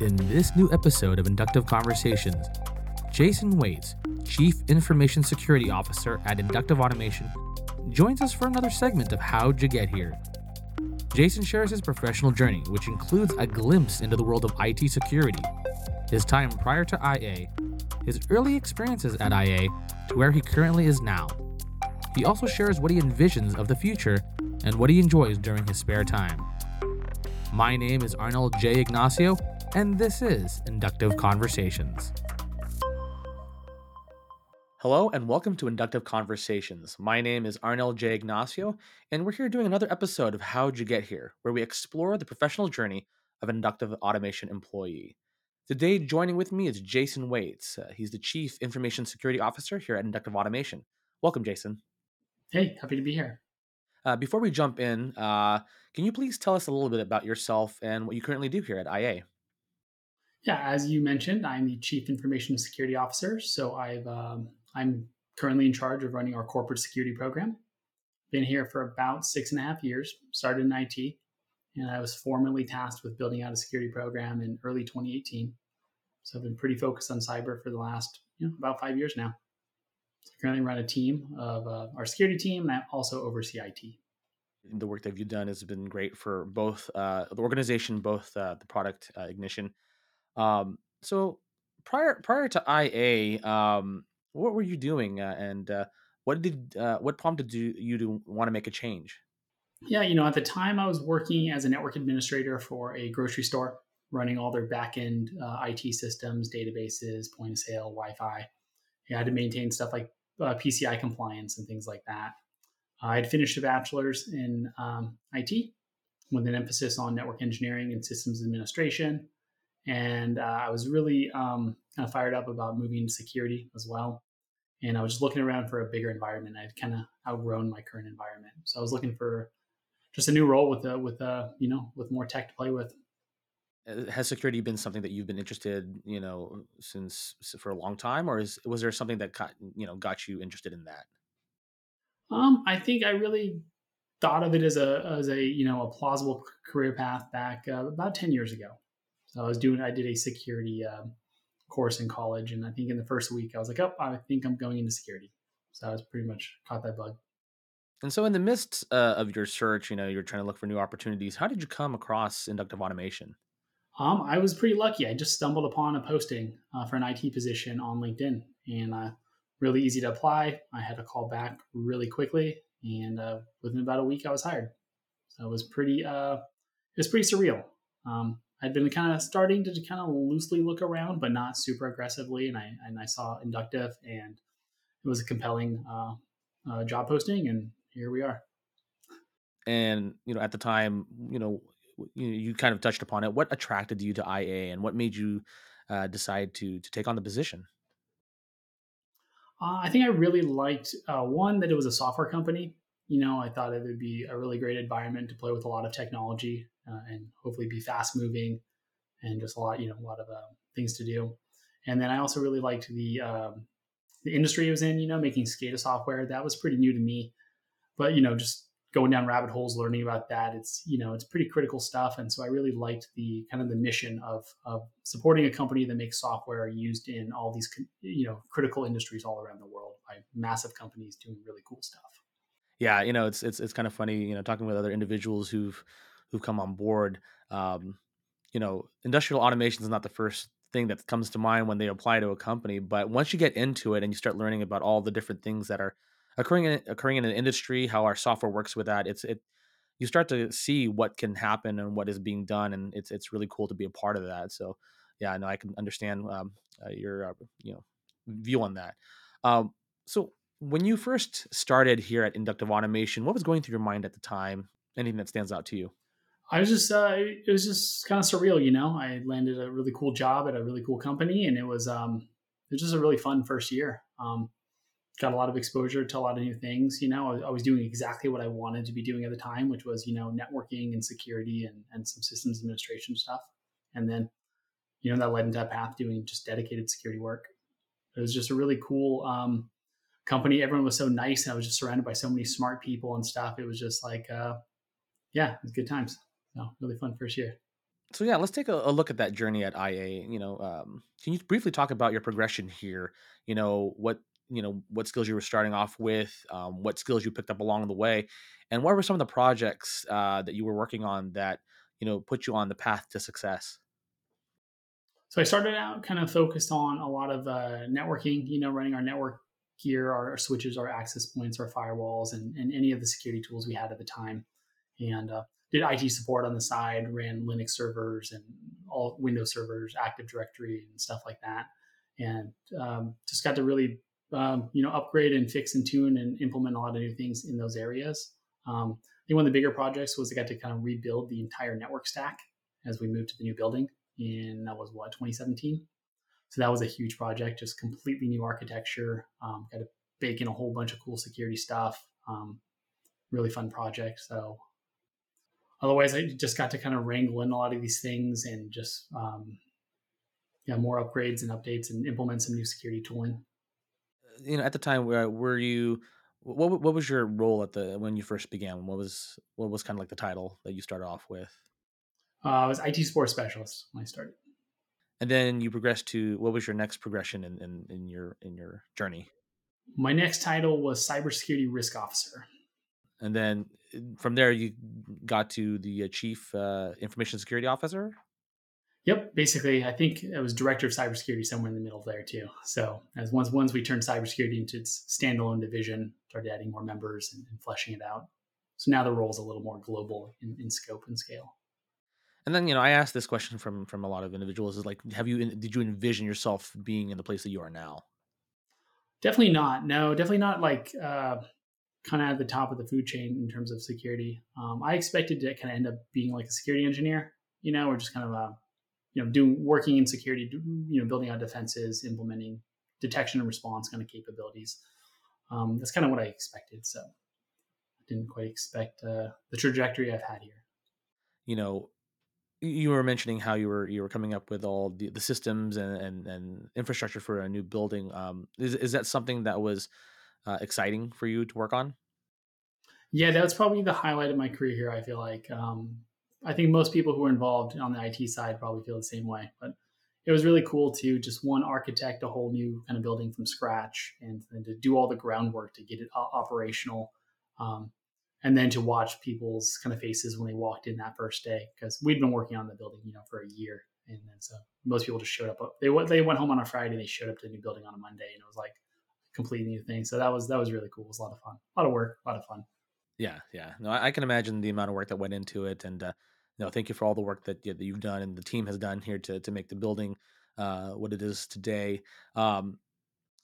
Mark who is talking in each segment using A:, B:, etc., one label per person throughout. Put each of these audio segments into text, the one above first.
A: In this new episode of Inductive Conversations, Jason Waits, Chief Information Security Officer at Inductive Automation, joins us for another segment of How'd You Get Here? Jason shares his professional journey, which includes a glimpse into the world of IT security, his time prior to IA, his early experiences at IA, to where he currently is now. He also shares what he envisions of the future and what he enjoys during his spare time. My name is Arnold J. Ignacio, and this is Inductive Conversations. Hello, and welcome to Inductive Conversations. My name is Arnold J. Ignacio, and we're here doing another episode of How'd You Get Here, where we explore the professional journey of an inductive automation employee. Today, joining with me is Jason Waits. Uh, he's the Chief Information Security Officer here at Inductive Automation. Welcome, Jason.
B: Hey, happy to be here.
A: Uh, before we jump in, uh, can you please tell us a little bit about yourself and what you currently do here at IA?
B: Yeah, as you mentioned, I'm the Chief Information Security Officer. So I've um, I'm currently in charge of running our corporate security program. Been here for about six and a half years. Started in IT, and I was formally tasked with building out a security program in early 2018. So I've been pretty focused on cyber for the last you know, about five years now. So I currently run a team of uh, our security team, and I also oversee IT
A: the work that you've done has been great for both uh, the organization, both uh, the product uh, ignition. Um, so prior prior to IA, um, what were you doing, uh, and uh, what did uh, what prompted you, to want to make a change?
B: Yeah, you know, at the time I was working as a network administrator for a grocery store, running all their back end IT systems, databases, point of sale, Wi-Fi. I had to maintain stuff like PCI compliance and things like that. I had finished a bachelor's in um, IT with an emphasis on network engineering and systems administration. And uh, I was really um, kind of fired up about moving into security as well. And I was just looking around for a bigger environment. I'd kind of outgrown my current environment, so I was looking for just a new role with a with a you know with more tech to play with.
A: Uh, has security been something that you've been interested, you know, since for a long time, or is was there something that got you know got you interested in that?
B: Um, I think I really thought of it as a as a you know a plausible career path back uh, about ten years ago. So I was doing I did a security um, course in college, and I think in the first week I was like, oh, I think I'm going into security. So I was pretty much caught that bug.
A: And so, in the midst uh, of your search, you know, you're trying to look for new opportunities. How did you come across inductive automation?
B: Um, I was pretty lucky. I just stumbled upon a posting uh, for an IT position on LinkedIn, and uh, really easy to apply. I had to call back really quickly, and uh, within about a week, I was hired. So it was pretty, uh, it was pretty surreal. Um, I'd been kind of starting to kind of loosely look around, but not super aggressively, and I and I saw inductive, and it was a compelling uh, uh job posting, and here we are.
A: And you know, at the time, you know, you, you kind of touched upon it. What attracted you to IA, and what made you uh, decide to to take on the position?
B: Uh, I think I really liked uh, one that it was a software company. You know, I thought it would be a really great environment to play with a lot of technology uh, and hopefully be fast moving and just a lot, you know, a lot of uh, things to do. And then I also really liked the um, the industry it was in. You know, making SCADA software that was pretty new to me. But you know, just going down rabbit holes learning about that it's you know it's pretty critical stuff and so i really liked the kind of the mission of of supporting a company that makes software used in all these you know critical industries all around the world by massive companies doing really cool stuff
A: yeah you know it's it's it's kind of funny you know talking with other individuals who've who've come on board um you know industrial automation is not the first thing that comes to mind when they apply to a company but once you get into it and you start learning about all the different things that are occurring in, occurring in an industry, how our software works with that. It's it you start to see what can happen and what is being done, and it's it's really cool to be a part of that. So yeah, no, I can understand um, uh, your uh, you know view on that. Um, so when you first started here at Inductive Automation, what was going through your mind at the time? Anything that stands out to you?
B: I was just, uh, it was just kind of surreal, you know. I landed a really cool job at a really cool company, and it was, um, it was just a really fun first year. Um, got a lot of exposure to a lot of new things. You know, I was doing exactly what I wanted to be doing at the time, which was, you know, networking and security and, and some systems administration stuff. And then, you know, that led into a path doing just dedicated security work. It was just a really cool um, company. Everyone was so nice. And I was just surrounded by so many smart people and stuff. It was just like, uh, yeah, it was good times. So really fun first year.
A: So yeah, let's take a, a look at that journey at IA. You know, um, can you briefly talk about your progression here? You know, what you know, what skills you were starting off with, um, what skills you picked up along the way, and what were some of the projects uh, that you were working on that you know put you on the path to success?
B: So I started out kind of focused on a lot of uh, networking, you know, running our network gear, our, our, switches, our access points, our firewalls, and, and any of the security tools we had at the time. And uh, did IT support on the side, ran Linux servers and all Windows servers, Active Directory, and stuff like that. And um, just got to really, um, you know, upgrade and fix and tune and implement a lot of new things in those areas. Um, I think one of the bigger projects was I got to kind of rebuild the entire network stack as we moved to the new building and that was what 2017. So that was a huge project, just completely new architecture. Um, got to bake in a whole bunch of cool security stuff. Um, really fun project. So otherwise, I just got to kind of wrangle in a lot of these things and just um, yeah, more upgrades and updates and implement some new security tooling.
A: You know, at the time, were, were you what what was your role at the when you first began? What was what was kind of like the title that you started off with?
B: Uh, I was IT support specialist when I started.
A: And then you progressed to what was your next progression in, in, in your in your journey?
B: My next title was cybersecurity risk officer.
A: And then uh, from there, you got to the uh, chief uh, information security officer.
B: Yep, basically, I think it was director of cybersecurity somewhere in the middle there too. So as once once we turned cybersecurity into its standalone division, started adding more members and, and fleshing it out. So now the role is a little more global in, in scope and scale.
A: And then you know, I asked this question from from a lot of individuals: is like, have you did you envision yourself being in the place that you are now?
B: Definitely not. No, definitely not. Like uh, kind of at the top of the food chain in terms of security. Um, I expected to kind of end up being like a security engineer, you know, or just kind of a, you know, doing working in security, you know, building out defenses, implementing detection and response kind of capabilities. Um, that's kind of what I expected. So I didn't quite expect uh, the trajectory I've had here.
A: You know, you were mentioning how you were you were coming up with all the, the systems and, and, and infrastructure for a new building. Um, is is that something that was uh, exciting for you to work on?
B: Yeah, that was probably the highlight of my career here. I feel like um, I think most people who are involved on the IT side probably feel the same way. But it was really cool to just one architect a whole new kind of building from scratch and, and to do all the groundwork to get it operational. Um, and then to watch people's kind of faces when they walked in that first day because we'd been working on the building you know for a year and then so most people just showed up they went they went home on a friday they showed up to the new building on a monday and it was like a completely new thing. So that was that was really cool. It was a lot of fun. A lot of work a lot of fun.
A: Yeah yeah. No i, can imagine the amount of work that went into it. And uh you know thank you for all the work that, that you've done and the team has done here to to make the building uh what it is today. Um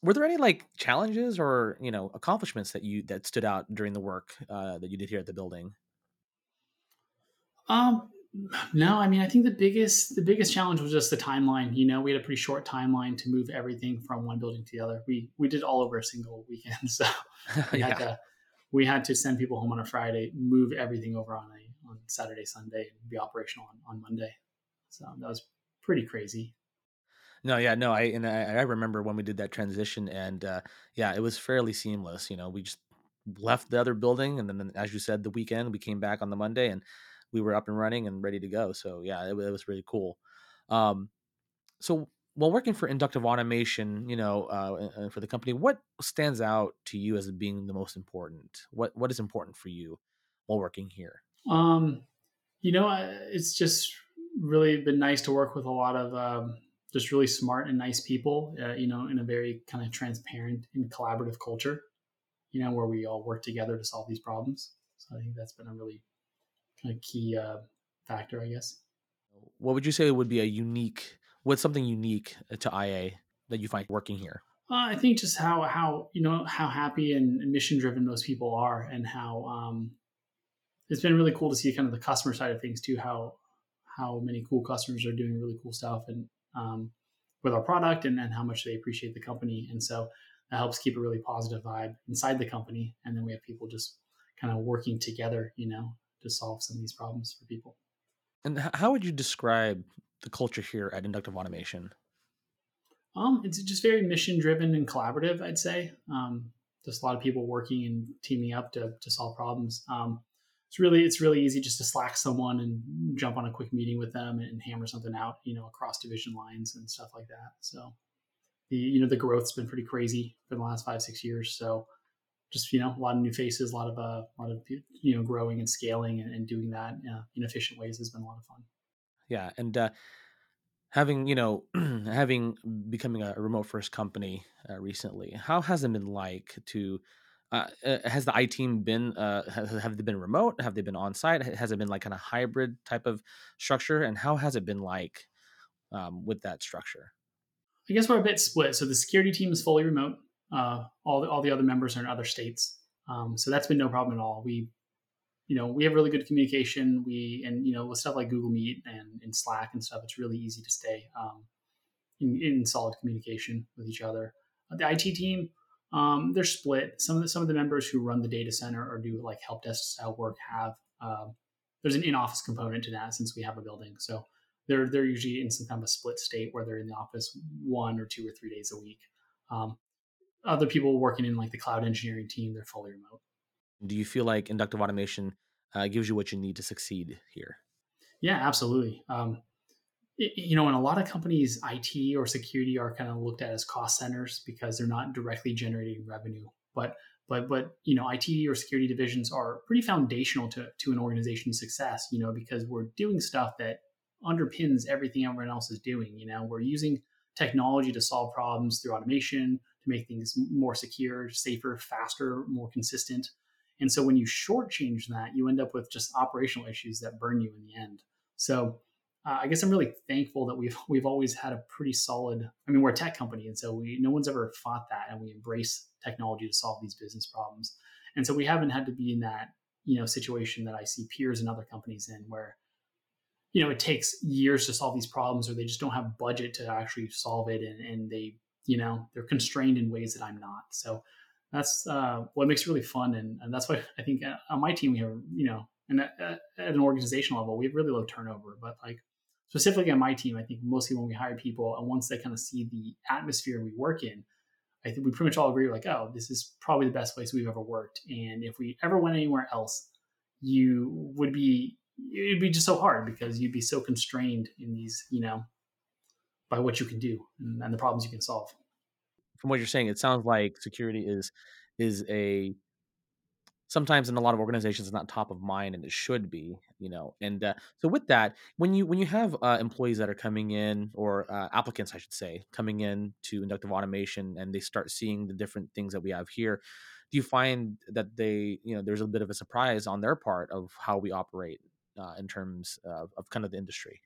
A: were there any like challenges or you know accomplishments that you that stood out during the work uh, that you did here at the building?
B: Um, no, I mean I think the biggest the biggest challenge was just the timeline. You know, we had a pretty short timeline to move everything from one building to the other. We we did all over a single weekend, so we had to we had to send people home on a Friday, move everything over on a on Saturday, Sunday, and be operational on, on Monday. So that was pretty crazy.
A: No, yeah, no, I and I, I remember when we did that transition, and uh, yeah, it was fairly seamless. You know, we just left the other building, and then, as you said, the weekend we came back on the Monday, and we were up and running and ready to go. So yeah, it, it was really cool. Um, so while working for inductive automation, you know, uh, for the company, what stands out to you as being the most important? What what is important for you while working here?
B: Um, you know, it's just really been nice to work with a lot of um, just really smart and nice people, uh, you know, in a very kind of transparent and collaborative culture, you know, where we all work together to solve these problems. So I think that's been a really of key uh, factor, I guess.
A: What would you say would be a unique, what's something unique to IA that you find working here?
B: Uh, I think just how how you know how happy and, and mission driven most people are, and how um, it's been really cool to see kind of the customer side of things too. How how many cool customers are doing really cool stuff, and um, with our product and, and how much they appreciate the company. And so that helps keep a really positive vibe inside the company. And then we have people just kind of working together, you know, to solve some of these problems for people.
A: And how would you describe the culture here at Inductive Automation?
B: Um, it's just very mission driven and collaborative, I'd say. Um, just a lot of people working and teaming up to, to solve problems. Um, it's really it's really easy just to slack someone and jump on a quick meeting with them and hammer something out, you know, across division lines and stuff like that. So the you know the growth's been pretty crazy for the last five six years. So just you know a lot of new faces, a lot of uh, a lot of you know growing and scaling and, and doing that uh, in efficient ways has been a lot of fun.
A: Yeah, and uh, having you know having becoming a remote first company uh, recently, how has it been like to? Uh, uh has the I team been uh, have, have they been remote? Have they been on site? Has it been like kind of hybrid type of structure? And how has it been like um, with that structure?
B: I guess we're a bit split. So the security team is fully remote. Uh, all the all the other members are in other states, um, so that's been no problem at all. We, you know, we have really good communication. We and you know with stuff like Google Meet and, Slack and stuff, it's really easy to stay um, in, in, solid communication with each other. The IT team, um, they're split. Some of the, some of the members who run the data center or do like help desk style work have uh, there's an in office component to that since we have a building. So they're they're usually in some kind of a split state where they're in the office one or two or three days a week. Um, other people working in like the cloud engineering team, they're fully remote.
A: Do you feel like inductive automation uh, gives you what you need to succeed here?
B: Yeah, absolutely. Um, it, you know, in a lot of companies, IT or security are kind of looked at as cost centers because they're not directly generating revenue. But but but you know, IT or security divisions are pretty foundational to to an organization's success. You know, because we're doing stuff that underpins everything everyone else is doing. You know, we're using technology to solve problems through automation to make things more secure, safer, faster, more consistent. And so when you shortchange that, you end up with just operational issues that burn you in the end. So uh, I guess I'm really thankful that we've we've always had a pretty solid. I mean, we're a tech company, and so we no one's ever fought that, and we embrace technology to solve these business problems. And so we haven't had to be in that you know situation that I see peers and other companies in, where you know it takes years to solve these problems or they just don't have budget to actually solve it and, and they you know they're constrained in ways that i'm not. So that's uh, what makes it really fun and, and that's why i think uh, on my team we have you know and at, at an organizational level we have really low turnover but like specifically on my team i think mostly when we hire people and once they kind of see the atmosphere we work in i think we pretty much all agree like oh this is probably the best place we've ever worked and if we ever went anywhere else you would be it'd be just so hard because you'd be so constrained in these, you know, by what you can do and, and the problems you can solve.
A: From what you're saying, it sounds like security is is a sometimes in a lot of organizations it's not top of mind and it should be you know and uh, so with that when you when you have uh, employees that are coming in or uh, applicants i should say coming in to inductive automation and they start seeing the different things that we have here do you find that they you know there's a bit of a surprise on their part of how we operate uh, in terms of, of, kind of the industry.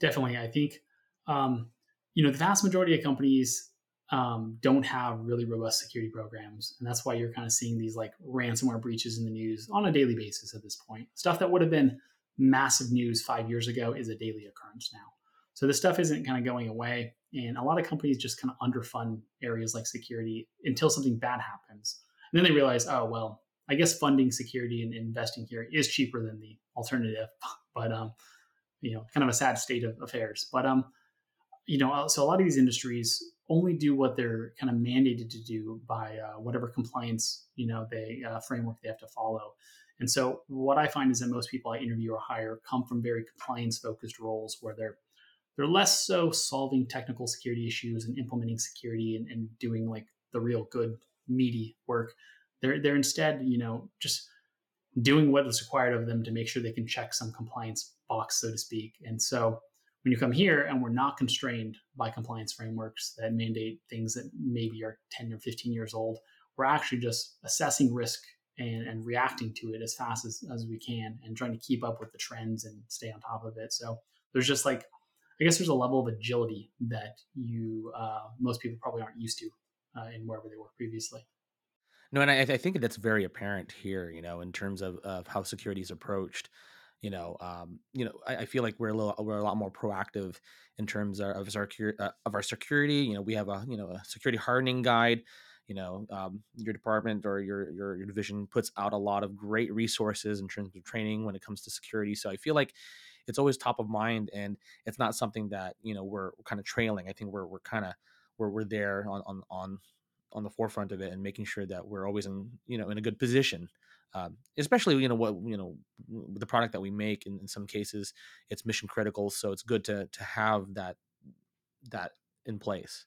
B: Definitely, I think um, you know the vast majority of companies um, don't have really robust security programs, and that's why you're kind of seeing these like ransomware breaches in the news on a daily basis at this point. Stuff that would have been massive news five years ago is a daily occurrence now. So this stuff isn't kind of going away, and a lot of companies just kind of underfund areas like security until something bad happens, and then they realize, oh well, I guess funding security and investing here is cheaper than the alternative, but um, you know, kind of a sad state of affairs. But um, you know, uh, so a lot of these industries only do what they're kind of mandated to do by uh, whatever compliance you know they uh, framework they have to follow. And so what I find is that most people I interview or hire come from very compliance focused roles where they're they're less so solving technical security issues and implementing security and, and doing like the real good meaty work they're they're instead, you know, just doing what is required of them to make sure they can check some compliance box, so to speak. And so when you come here and we're not constrained by compliance frameworks that mandate things that maybe are 10 or 15 years old, we're actually just assessing risk and, and reacting to it as fast as, as we can and trying to keep up with the trends and stay on top of it. So there's just like, I guess there's a level of agility that you, uh, most people probably aren't used to uh, in wherever they work previously.
A: No, and I, I think that's very apparent here. You know, in terms of, of how security is approached. You know, um, you know, I, I, feel like we're a little, we're a lot more proactive in terms of, of our uh, of our security. You know, we have a you know a security hardening guide. You know, um, your department or your, your your division puts out a lot of great resources in terms of training when it comes to security. So I feel like it's always top of mind, and it's not something that you know we're, kind of trailing. I think we're we're kind of we're, we're there on on on on the forefront of it and making sure that we're always in you know in a good position um, especially you know what you know the product that we make. In, in some cases, it's mission critical, so it's good to to have that that in place.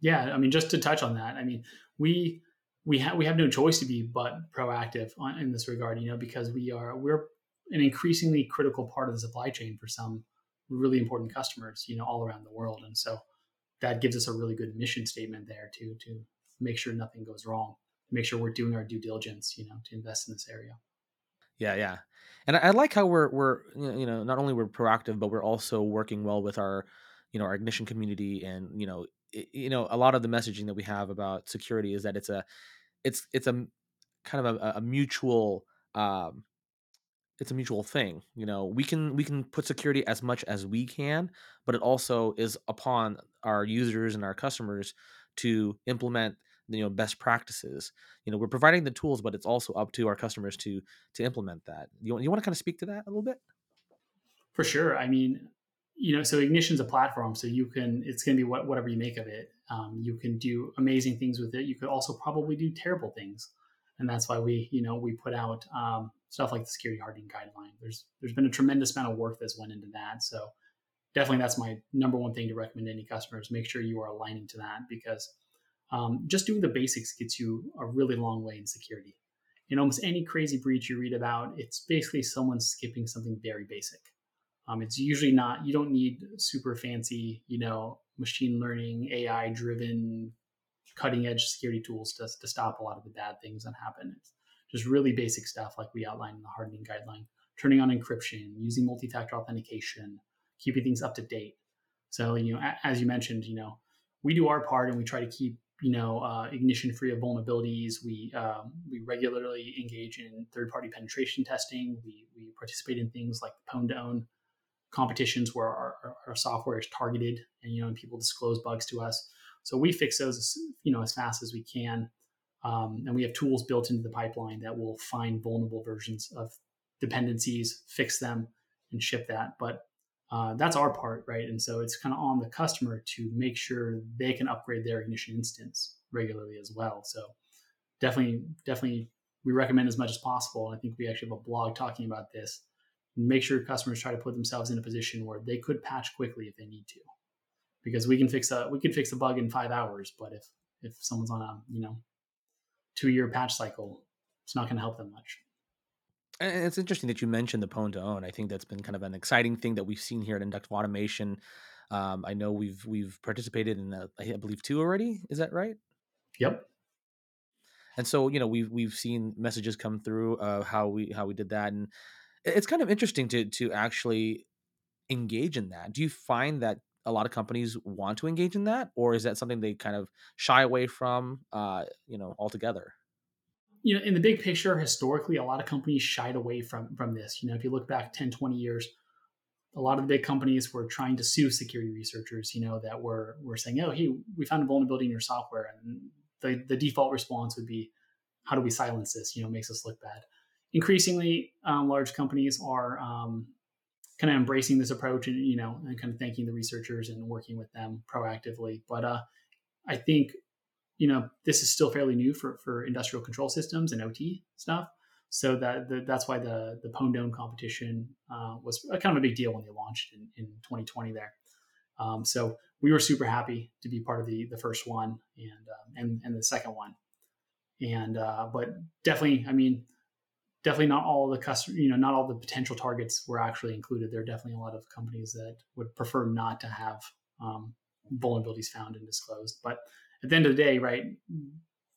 B: Yeah, I mean, just to touch on that, I mean, we we have we have no choice to be but proactive on, in this regard, you know, because we are we're an increasingly critical part of the supply chain for some really important customers, you know, all around the world, and so that gives us a really good mission statement there to to make sure nothing goes wrong, make sure we're doing our due diligence, you know, to invest in this area.
A: Yeah, yeah, and I, I like how we're we're you know not only we're proactive, but we're also working well with our you know our ignition community, and you know it, you know a lot of the messaging that we have about security is that it's a it's it's a kind of a, a mutual um, it's a mutual thing you know we can we can put security as much as we can but it also is upon our users and our customers to implement you know best practices. You know we're providing the tools but it's also up to our customers to to implement that. You, you want to kind of speak to that a little bit?
B: For sure. I mean you know so ignition's a platform so you can it's going to be what, whatever you make of it. Um, you can do amazing things with it. You could also probably do terrible things and that's why we you know we put out um, stuff like the security hardening guideline. There's there's been a tremendous amount of work that's went into that so definitely that's my number one thing to recommend to any customers. Make sure you are aligning to that because um, just doing the basics gets you a really long way in security in almost any crazy breach you read about it's basically someone skipping something very basic um, it's usually not you don't need super fancy you know machine learning ai driven cutting edge security tools to, to stop a lot of the bad things that happen. It's just really basic stuff like we outlined in the hardening guideline, turning on encryption, using multi-factor authentication, keeping things up to date. So, you know, as you mentioned, you know, we do our part and we try to keep, you know, uh, ignition free of vulnerabilities. We um, we regularly engage in third party penetration testing. We we participate in things like pwn to own competitions where our, our, our software is targeted and you know and people disclose bugs to us. So we fix those, you know, as fast as we can, um, and we have tools built into the pipeline that will find vulnerable versions of dependencies, fix them, and ship that. But uh, that's our part, right? And so it's kind of on the customer to make sure they can upgrade their ignition instance regularly as well. So definitely, definitely, we recommend as much as possible. I think we actually have a blog talking about this. Make sure customers try to put themselves in a position where they could patch quickly if they need to because we can fix a we can fix a bug in five hours, but if if someone's on a you know two year patch cycle, it's not going to help them much.
A: And it's interesting that you mentioned the pwn to own. I think that's been kind of an exciting thing that we've seen here at Inductive Automation. Um, I know we've we've participated in I believe two already. Is that right?
B: Yep.
A: And so you know we've we've seen messages come through uh, how we how we did that, and it's kind of interesting to to actually engage in that. Do you find that a lot of companies want to engage in that, or is that something they kind of shy away from, uh, you know, altogether?
B: You know, in the big picture, historically, a lot of companies shied away from from this. You know, if you look back 10, 20 years, a lot of the big companies were trying to sue security researchers, you know, that were were saying, "Oh, hey, we found a vulnerability in your software," and the the default response would be, "How do we silence this? You know, makes us look bad." Increasingly, um, large companies are um, kind of embracing this approach and you know and kind of thanking the researchers and working with them proactively but uh, i think you know this is still fairly new for for industrial control systems and ot stuff so that the, that's why the the own competition uh, was kind of a big deal when they launched in, in 2020 there um, so we were super happy to be part of the the first one and uh, and and the second one and uh, but definitely i mean definitely not all the customer, you know, not all the potential targets were actually included. There are definitely a lot of companies that would prefer not to have um, vulnerabilities found and disclosed. But at the end of the day, right,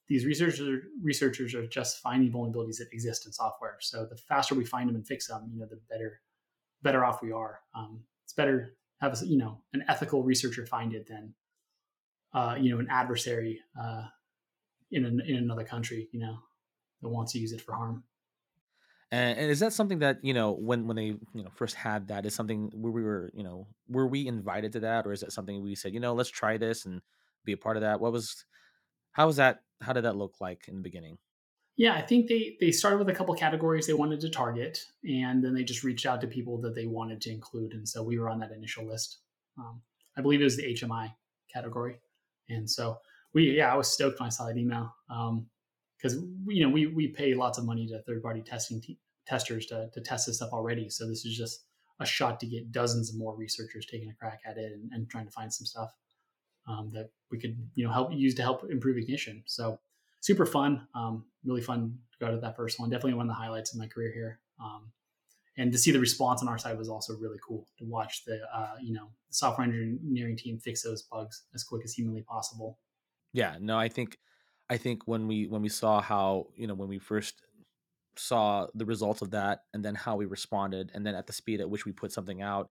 B: these researchers researchers are just finding vulnerabilities that exist in software. So the faster we find them and fix them, you know, the better better off we are. Um, it's better have you know an ethical researcher find it than uh, you know an adversary uh, in an, in another country, you know, that wants to use it for harm.
A: And, and is that something that you know when when they you know first had that is something where we were you know were we invited to that or is that something we said you know let's try this and be a part of that? What was how was that? How did that look like in the beginning?
B: Yeah, I think they they started with a couple categories they wanted to target, and then they just reached out to people that they wanted to include, and so we were on that initial list. Um, I believe it was the HMI category, and so we yeah I was stoked when I saw that email. Um, because you know we we pay lots of money to third party testing te- testers to to test this stuff already. So this is just a shot to get dozens of more researchers taking a crack at it and, and trying to find some stuff um, that we could you know help use to help improve ignition. So super fun, um, really fun to go to that first one. Definitely one of the highlights of my career here. Um, and to see the response on our side was also really cool to watch the uh, you know the software engineering team fix those bugs as quick as humanly possible.
A: Yeah, no, I think I think when we when we saw how you know when we first saw the results of that and then how we responded and then at the speed at which we put something out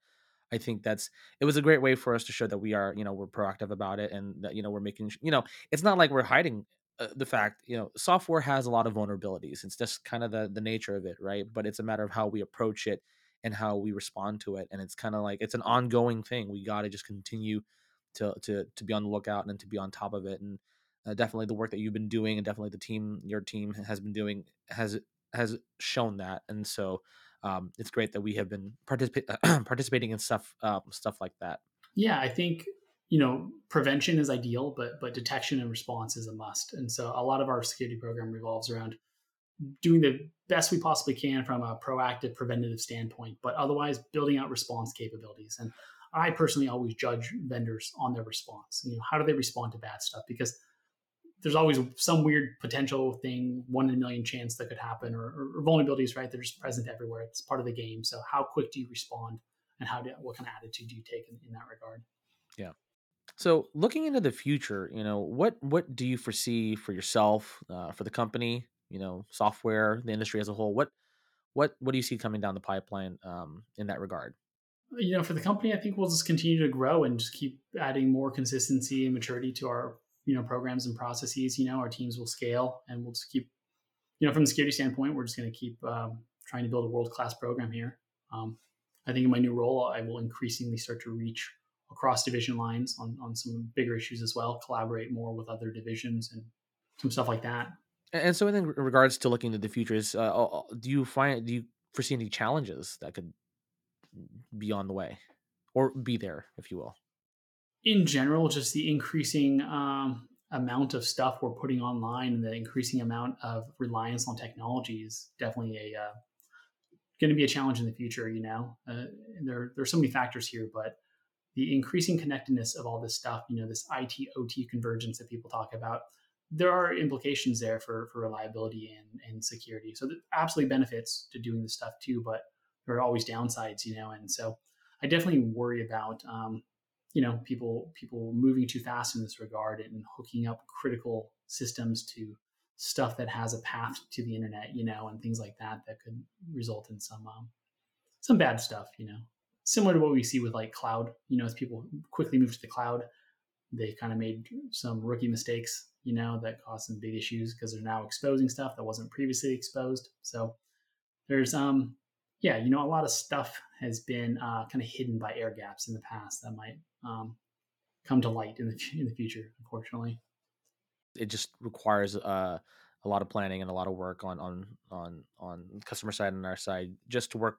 A: i think that's it was a great way for us to show that we are you know we're proactive about it and that you know we're making you know it's not like we're hiding uh, the fact you know software has a lot of vulnerabilities. It's just kind of the the nature of it right? But it's a matter of how we approach it and how we respond to it. And it's kind of like it's an ongoing thing. We got to just continue to to to be on the lookout and to be on top of it. And uh, definitely the work that you've been doing and definitely the team your team has been doing has has shown that. And so um, it's great that we have been participa- participating in stuff um, stuff like that.
B: Yeah i think you know prevention is ideal but but detection and response is a must. And so a lot of our security program revolves around doing the best we possibly can from a proactive preventative standpoint but otherwise building out response capabilities. And i personally always judge vendors on their response. You know how do they respond to bad stuff? Because there's always some weird potential thing, one in a million chance that could happen, or, or, vulnerabilities, right? They're just present everywhere. It's part of the game. So how quick do you respond, and how do what kind of attitude do you take in, in that regard?
A: Yeah. So looking into the future, you know, what what do you foresee for yourself, uh, for the company, you know, software, the industry as a whole? What what what do you see coming down the pipeline um, in that regard?
B: You know, for the company, I think we'll just continue to grow and just keep adding more consistency and maturity to our you know programs and processes you know our teams will scale and we'll just keep you know from the security standpoint we're just going to keep um, trying to build a world class program here. Um, i think in my new role i will increasingly start to reach across division lines on, on some bigger issues as well collaborate more with other divisions and some stuff like that.
A: And so in regards to looking to the future is uh, do you find do you foresee any challenges that could be on the way or be there if you will
B: in general, just the increasing um, amount of stuff we're putting online and the increasing amount of reliance on technology is definitely a uh, going to be a challenge in the future. You know, uh, there there's so many factors here, but the increasing connectedness of all this stuff, you know, this IT OT convergence that people talk about, there are implications there for for reliability and, and security. So absolutely benefits to doing this stuff too, but there are always downsides, you know, and so I definitely worry about um, you know people people moving too fast in this regard and hooking up critical systems to stuff that has a path to the internet you know and things like that that could result in some um, some bad stuff you know. Similar to what we see with like cloud you know as people quickly move to the cloud they kind of made some rookie mistakes you know that caused some big issues because they're now exposing stuff that wasn't previously exposed. So there's um yeah you know a lot of stuff has been uh, kind of hidden by air gaps in the past that might um, come to light in the in the future. Unfortunately,
A: it just requires uh, a lot of planning and a lot of work on on on on customer side and our side just to work.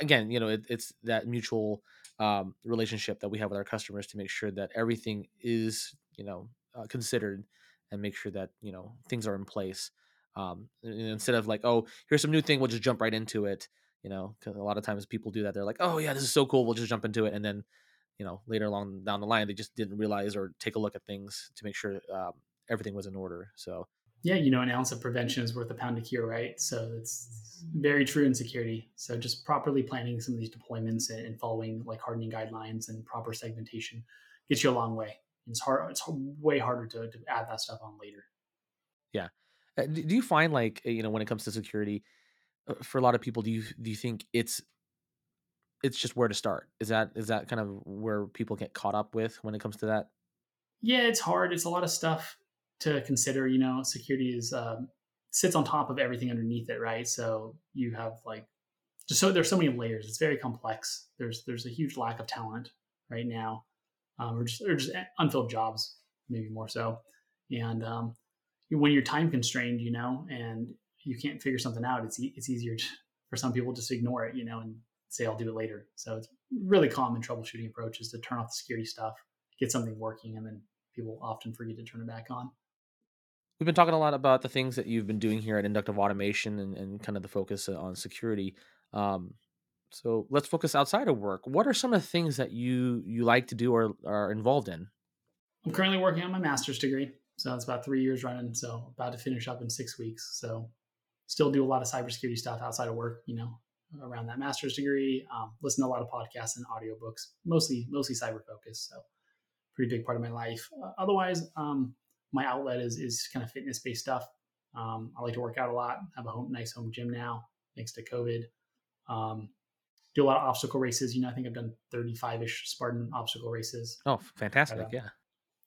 A: Again, you know, it, it's that mutual um, relationship that we have with our customers to make sure that everything is you know uh, considered and make sure that you know things are in place. Um, instead of like, oh, here's some new thing, we'll just jump right into it. You know, because a lot of times people do that. They're like, oh yeah, this is so cool, we'll just jump into it, and then you know later along down the line they just didn't realize or take a look at things to make sure um, everything was in order so
B: yeah you know an ounce of prevention is worth a pound of cure right so it's very true in security so just properly planning some of these deployments and, following like hardening guidelines and proper segmentation gets you a long way it's hard it's way harder to, to add that stuff on later
A: yeah do you find like you know when it comes to security for a lot of people do you do you think it's it's just where to start. Is that is that kind of where people get caught up with when it comes to that?
B: Yeah, it's hard. It's a lot of stuff to consider. You know, security is um, sits on top of everything underneath it, right? So you have like just so there's so many layers. It's very complex. There's there's a huge lack of talent right now, um, or just or just unfilled jobs, maybe more so. And um, when you're time constrained, you know, and you can't figure something out, it's e- it's easier to, for some people just ignore it, you know, and say I'll do it later. So it's really common troubleshooting approach is to turn off the security stuff, get something working, and then people often forget to turn it back on.
A: We've been talking a lot about the things that you've been doing here at Inductive Automation and, and kind of the focus uh, on security. Um, so let's focus outside of work. What are some of the things that you you like to do or are involved in?
B: I'm currently working on my master's degree, so it's about three years running. So about to finish up in six weeks. So still do a lot of cybersecurity stuff outside of work. You know, around that master's degree. Um, listen to a lot of podcasts and audiobooks, mostly mostly cyber focused. So pretty big part of my life. Uh, otherwise, um, my outlet is is kind of fitness based stuff. Um, I like to work out a lot. Have a home, nice home gym now, thanks to COVID. Um, do a lot of obstacle races. You know, I think I've done 35 ish Spartan obstacle races.
A: Oh, fantastic! Yeah.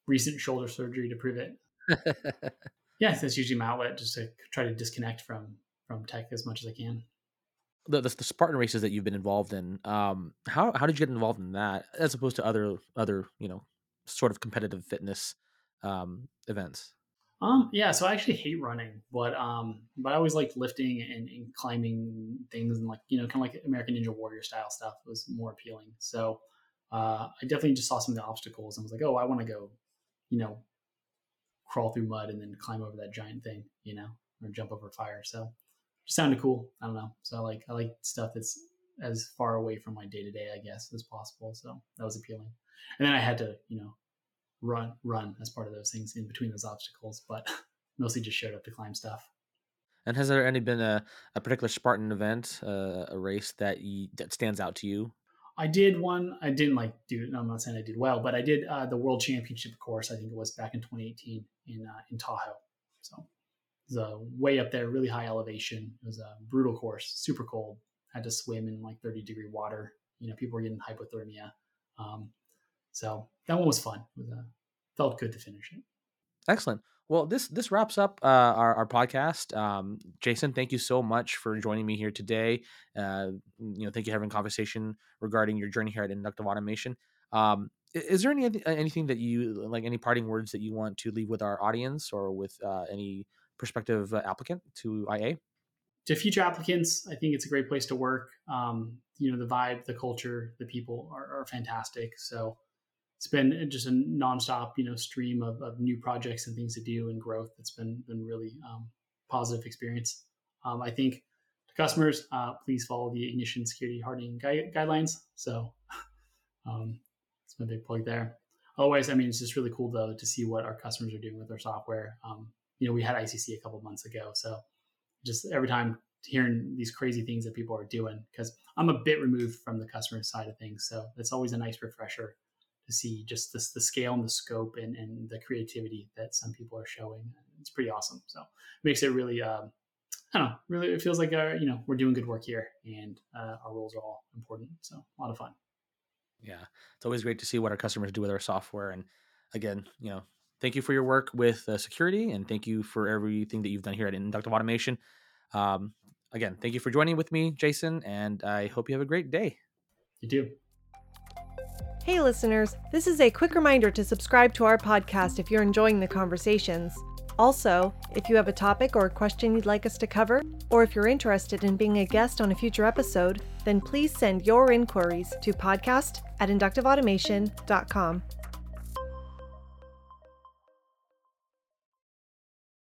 B: Recent shoulder surgery to prove it. yeah, that's usually my outlet, just to try to disconnect from from tech as much as I can.
A: The, the, the Spartan races that you've been involved in, um, how how did you get involved in that, as opposed to other other you know sort of competitive fitness um, events?
B: Um, yeah, so I actually hate running, but um, but I always liked lifting and, and climbing things and like you know kind of like American Ninja Warrior style stuff was more appealing. So uh, I definitely just saw some of the obstacles and was like, oh, I want to go, you know, crawl through mud and then climb over that giant thing, you know, or jump over fire. So it just sounded cool. I don't know. So I like I like stuff that's as far away from my day to day, I guess, as possible. So that was appealing. And then I had to, you know, run run as part of those things in between those obstacles, but mostly just showed up to climb stuff.
A: And has there any been a, a particular Spartan event, uh, a race that you, that stands out to you?
B: I did one. I didn't like do. No, I'm not saying I did well, but I did uh, the World Championship course. I think it was back in 2018 in uh, in Tahoe. So it was a way up there, really high elevation. It was a brutal course, super cold. Had to swim in like 30 degree water. You know, people were getting hypothermia. Um, so that one was fun. It was, uh, felt good to finish it.
A: Excellent. Well, this this wraps up uh, our, our podcast. Um, Jason, thank you so much for joining me here today. Uh, you know, thank you for having a conversation regarding your journey here at Inductive Automation. Um, is there any anything that you like, any parting words that you want to leave with our audience or with uh, any prospective uh, applicant to IA?
B: To future applicants, I think it's a great place to work. Um, you know, the vibe, the culture, the people are, are fantastic. So it's been just a nonstop, you know, stream of, of new projects and things to do and growth. It's been been really um, positive experience. Um, I think to customers, uh, please follow the Ignition security hardening gui- guidelines. So my big plug there. Otherwise, I mean, it's just really cool though to see what our customers are doing with their software. Um, you know, we had ICC a couple months ago, so just every time hearing these crazy things that people are doing because I'm a bit removed from the customer side of things, so it's always a nice refresher to see just this the scale and the scope and, and the creativity that some people are showing. It's pretty awesome. So it makes it really, um, I don't know, really, it feels like, uh, you know, we're doing good work here and uh, our roles are all important. So a lot of fun.
A: Yeah. It's always great to see what our customers do with our software. And again, you know, thank you for your work with uh, security and thank you for everything that you've done here at Inductive Automation. Um, again, thank you for joining with me, Jason, and I hope you have a great day.
B: You do.
C: Hey, listeners, this is a quick reminder to subscribe to our podcast if you're enjoying the conversations. Also, if you have a topic or a question you'd like us to cover, or if you're interested in being a guest on a future episode, then please send your inquiries to podcast at inductiveautomation.com.